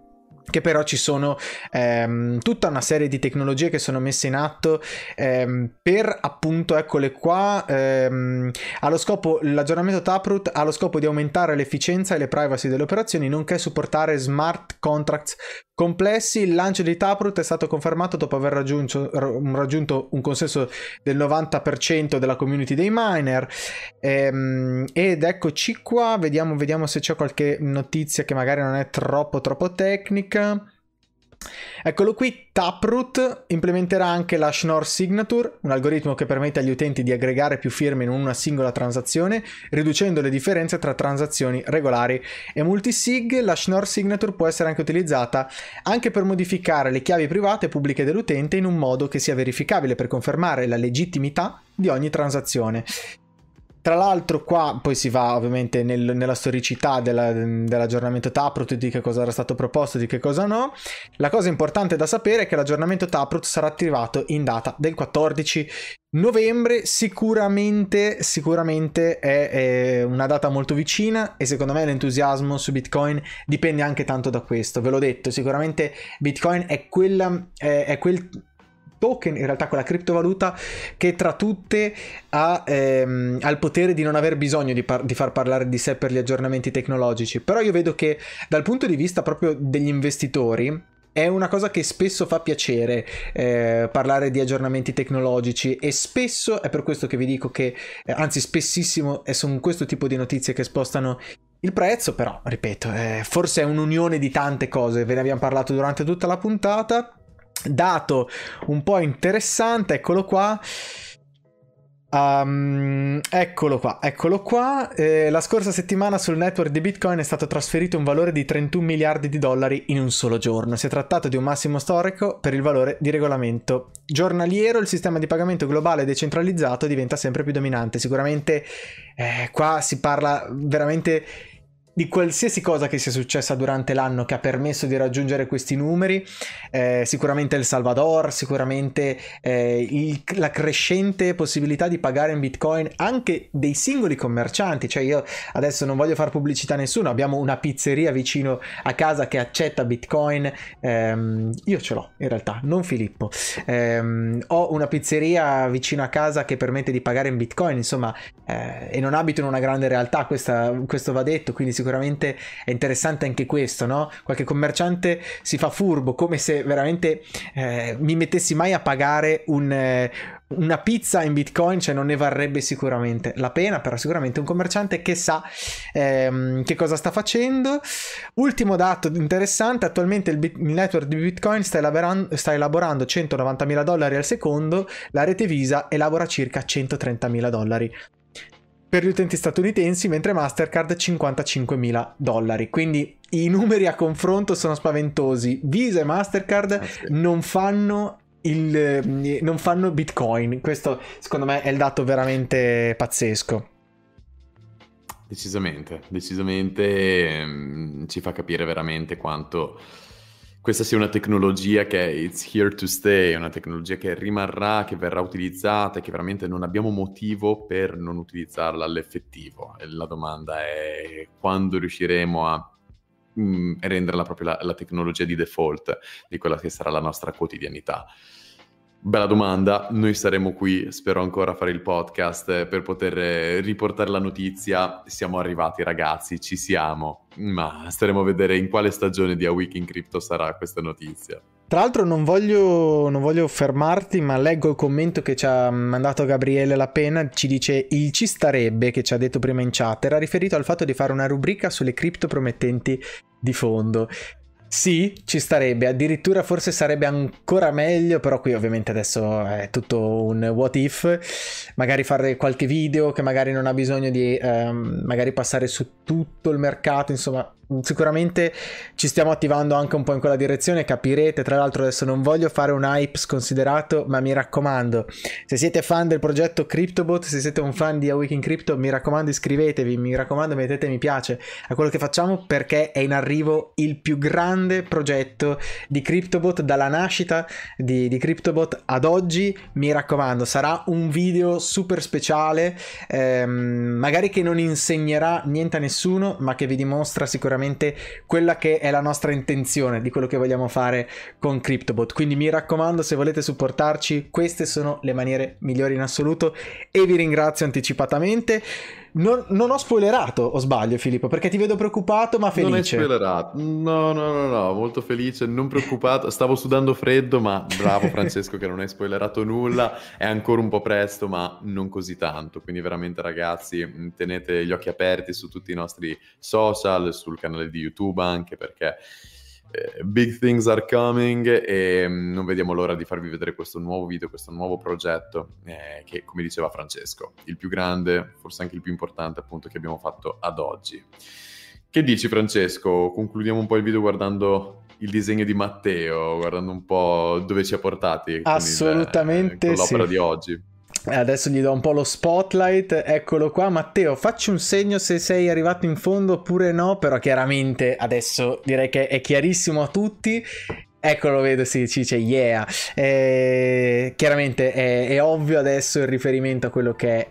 che però ci sono ehm, tutta una serie di tecnologie che sono messe in atto ehm, per appunto eccole qua ehm, allo scopo l'aggiornamento Taproot ha lo scopo di aumentare l'efficienza e le privacy delle operazioni nonché supportare smart contracts complessi il lancio di Taproot è stato confermato dopo aver raggiunto, raggiunto un consenso del 90% della community dei miner. Ehm, ed eccoci qua vediamo, vediamo se c'è qualche notizia che magari non è troppo troppo tecnica Eccolo qui, Taproot implementerà anche la Schnorr Signature, un algoritmo che permette agli utenti di aggregare più firme in una singola transazione, riducendo le differenze tra transazioni regolari e multisig. La Schnorr Signature può essere anche utilizzata anche per modificare le chiavi private e pubbliche dell'utente in un modo che sia verificabile per confermare la legittimità di ogni transazione. Tra l'altro qua poi si va ovviamente nel, nella storicità della, dell'aggiornamento Taproot, di che cosa era stato proposto, di che cosa no. La cosa importante da sapere è che l'aggiornamento Taproot sarà attivato in data del 14 novembre, sicuramente, sicuramente è, è, una data molto vicina e secondo me l'entusiasmo su Bitcoin dipende anche tanto da questo. Ve l'ho detto, sicuramente Bitcoin è, quella, è, è quel token, in realtà quella criptovaluta che tra tutte ha, ehm, ha il potere di non aver bisogno di, par- di, far parlare di sé per gli aggiornamenti tecnologici. Però io vedo che dal punto di vista proprio degli investitori è una cosa che spesso fa piacere eh, parlare di aggiornamenti tecnologici e spesso è per questo che vi dico che, eh, anzi spessissimo, è su questo tipo di notizie che spostano il prezzo, però, ripeto, eh, forse è un'unione di tante cose, ve ne abbiamo parlato durante tutta la puntata dato un po' interessante, eccolo qua. Um, eccolo qua, eccolo qua. Eh, la scorsa settimana sul network di Bitcoin è stato trasferito un valore di 31 miliardi di dollari in un solo giorno. Si è trattato di un massimo storico per il valore di regolamento giornaliero. Il sistema di pagamento globale decentralizzato diventa sempre più dominante. Sicuramente eh, qua si parla veramente di qualsiasi cosa che sia successa durante l'anno che ha permesso di raggiungere questi numeri, eh, sicuramente El Salvador, sicuramente eh, il, la crescente possibilità di pagare in bitcoin anche dei singoli commercianti, cioè io adesso non voglio fare pubblicità a nessuno, abbiamo una pizzeria vicino a casa che accetta bitcoin, ehm, io ce l'ho in realtà, non Filippo, ehm, ho una pizzeria vicino a casa che permette di pagare in bitcoin, insomma, eh, e non abito in una grande realtà, questa, questo va detto, quindi sicuramente sicuramente è interessante anche questo, no? Qualche commerciante si fa furbo, come se veramente eh, mi mettessi mai a pagare un, eh, una pizza in bitcoin, cioè non ne varrebbe sicuramente la pena, però sicuramente un commerciante che sa ehm, che cosa sta facendo. Ultimo dato interessante, attualmente il, bit- il network di bitcoin sta elaborando, sta elaborando 190 mila dollari al secondo, la rete Visa elabora circa 130 mila dollari per gli utenti statunitensi, mentre Mastercard 55.000 dollari. Quindi i numeri a confronto sono spaventosi. Visa e Mastercard ah, sì. non fanno il, eh, non fanno Bitcoin. Questo secondo me è il dato veramente pazzesco. Decisamente, decisamente ehm, ci fa capire veramente quanto questa sia una tecnologia che è it's here to stay, una tecnologia che rimarrà, che verrà utilizzata e che veramente non abbiamo motivo per non utilizzarla all'effettivo. E la domanda è quando riusciremo a mh, mm, rendere la, proprio la, la tecnologia di default di quella che sarà la nostra quotidianità. Bella domanda, noi saremo qui, spero ancora a fare il podcast per poter eh, riportare la notizia. Siamo arrivati ragazzi, ci siamo, ma staremo a vedere in quale stagione di A Week in Crypto sarà questa notizia. Tra l'altro non voglio, non voglio fermarti, ma leggo il commento che ci ha mandato Gabriele Lapena, ci dice il ci starebbe, che ci ha detto prima in chat, era riferito al fatto di fare una rubrica sulle cripto promettenti di fondo. Sì, ci starebbe, addirittura forse sarebbe ancora meglio, però qui ovviamente adesso è tutto un what if, magari fare qualche video che magari non ha bisogno di um, magari passare su tutto il mercato, insomma sicuramente ci stiamo attivando anche un po' in quella direzione, capirete. Tra l'altro, adesso non voglio fare un hype sconsiderato, ma mi raccomando, se siete fan del progetto CryptoBot, se siete un fan di A Week in Crypto, mi raccomando, iscrivetevi. Mi raccomando, mettete mi piace a quello che facciamo perché è in arrivo il più grande progetto di CryptoBot dalla nascita di, di CryptoBot ad oggi. Mi raccomando, sarà un video super speciale, ehm, magari che non insegnerà niente a nessuno, ma che vi dimostra sicuramente veramente quella che è la nostra intenzione di quello che vogliamo fare con CryptoBot. Quindi mi raccomando, se volete supportarci, queste sono le maniere migliori in assoluto e vi ringrazio anticipatamente. Non, non, ho spoilerato, o sbaglio Filippo, perché ti vedo preoccupato ma felice. Non è spoilerato, no, no, no, no, molto felice, non preoccupato, stavo sudando freddo, ma bravo Francesco che non hai spoilerato nulla, è ancora un po' presto, ma non così tanto, quindi veramente ragazzi tenete gli occhi aperti su tutti i nostri social, sul canale di YouTube anche perché big things are coming e mm, non vediamo l'ora di farvi vedere questo nuovo video, questo nuovo progetto eh, che, come diceva Francesco, il più grande, forse anche il più importante appunto che abbiamo fatto ad oggi. Che dici Francesco? Concludiamo un po' il video guardando il disegno di Matteo, guardando un po' dove ci ha portati Assolutamente con, il, con l'opera sì. di oggi. Adesso gli do un po' lo spotlight, eccolo qua. Matteo, facci un segno se sei arrivato in fondo oppure no, però chiaramente adesso direi che è chiarissimo a tutti. Eccolo, vedo, sì, ci dice yeah. Eh, chiaramente è, è ovvio adesso il riferimento a quello che è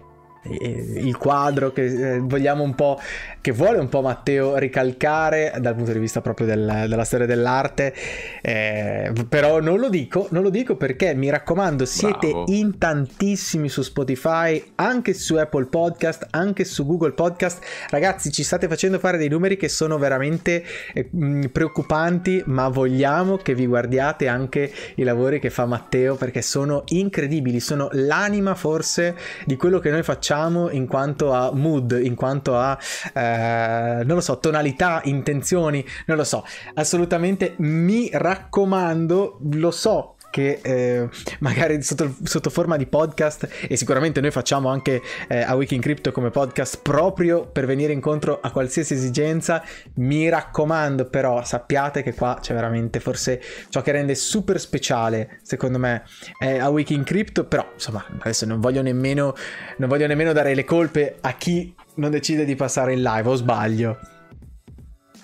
il quadro che eh, vogliamo un po' che vuole un po' Matteo ricalcare dal punto di vista proprio del, della storia dell'arte eh, però non lo dico non lo dico perché mi raccomando siete Bravo. in tantissimi su Spotify anche su Apple Podcast anche su Google Podcast ragazzi ci state facendo fare dei numeri che sono veramente eh, preoccupanti ma vogliamo che vi guardiate anche i lavori che fa Matteo perché sono incredibili sono l'anima forse di quello che noi facciamo facciamo in quanto a mood, in quanto a, eh, non lo so, tonalità, intenzioni, non lo so. Assolutamente mi raccomando, lo so che eh, magari sotto, sotto, forma di podcast e sicuramente noi facciamo anche eh, a Week in Crypto come podcast proprio per venire incontro a qualsiasi esigenza. Mi raccomando però sappiate che qua c'è veramente forse ciò che rende super speciale secondo me eh, a Week in Crypto. Però insomma adesso non voglio nemmeno non voglio nemmeno dare le colpe a chi non decide di passare in live o sbaglio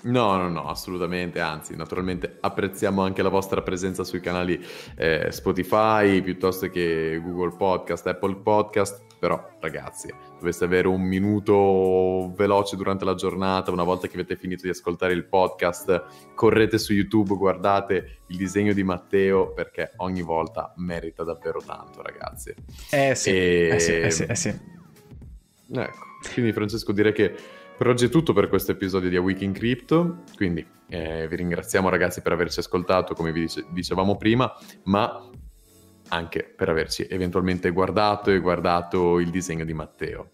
No, no, no, assolutamente, anzi, naturalmente apprezziamo anche la vostra presenza sui canali eh, Spotify piuttosto che Google Podcast, Apple Podcast, però ragazzi, doveste avere un minuto veloce durante la giornata, una volta che avete finito di ascoltare il podcast, correte su YouTube, guardate il disegno di Matteo perché ogni volta merita davvero tanto, ragazzi. Eh sì, e... eh sì, eh sì, eh sì. Ecco, quindi Francesco direi che per oggi è tutto per questo episodio di A Week in Crypto, quindi eh, vi ringraziamo ragazzi per averci ascoltato come vi dice- dicevamo prima, ma anche per averci eventualmente guardato e guardato il disegno di Matteo.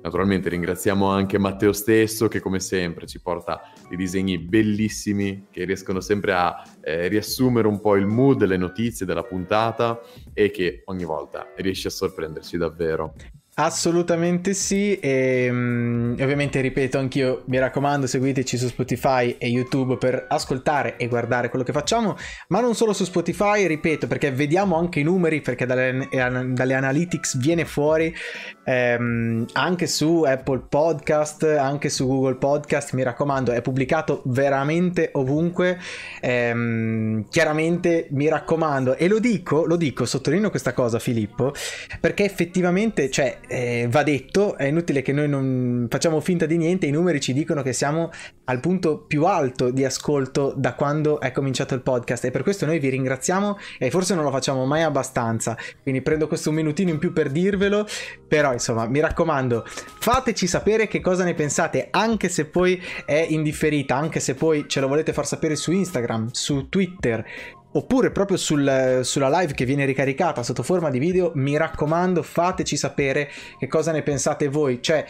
Naturalmente ringraziamo anche Matteo stesso che come sempre ci porta dei disegni bellissimi che riescono sempre a eh, riassumere un po' il mood, le notizie della puntata e che ogni volta riesce a sorprenderci davvero. Assolutamente sì, e um, ovviamente ripeto anch'io, mi raccomando seguiteci su Spotify e YouTube per ascoltare e guardare quello che facciamo, ma non solo su Spotify, ripeto, perché vediamo anche i numeri, perché dalle, dalle analytics viene fuori ehm, anche su Apple Podcast, anche su Google Podcast, mi raccomando, è pubblicato veramente ovunque, ehm, chiaramente mi raccomando, e lo dico, lo dico, sottolineo questa cosa Filippo, perché effettivamente, cioè eh, va detto, è inutile che noi non facciamo finta di niente, i numeri ci dicono che siamo al punto più alto di ascolto da quando è cominciato il podcast e per questo noi vi ringraziamo e forse non lo facciamo mai abbastanza, quindi prendo questo minutino in più per dirvelo, però insomma mi raccomando fateci sapere che cosa ne pensate anche se poi è indifferita, anche se poi ce lo volete far sapere su Instagram, su Twitter, oppure proprio sul, sulla live che viene ricaricata sotto forma di video, mi raccomando fateci sapere che cosa ne pensate voi, cioè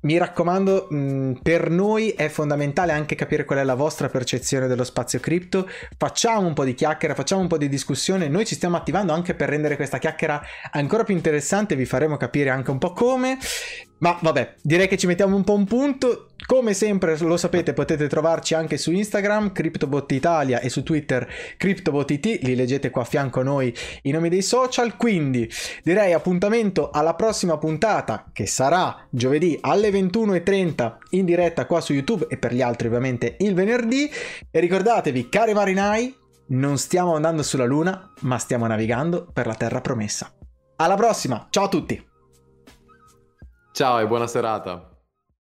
mi raccomando, per noi è fondamentale anche capire qual è la vostra percezione dello spazio cripto. Facciamo un po' di chiacchiera, facciamo un po' di discussione. Noi ci stiamo attivando anche per rendere questa chiacchiera ancora più interessante. Vi faremo capire anche un po' come. Ma vabbè, direi che ci mettiamo un po' un punto. Come sempre, lo sapete, potete trovarci anche su Instagram, CryptoBot Italia e su Twitter CryptoBotIT, li leggete qua a fianco a noi i nomi dei social. Quindi direi appuntamento alla prossima puntata, che sarà giovedì alle 21.30 in diretta qua su YouTube e per gli altri ovviamente il venerdì. E ricordatevi, cari marinai, non stiamo andando sulla Luna, ma stiamo navigando per la terra promessa. Alla prossima, ciao a tutti! Ciao e buona serata.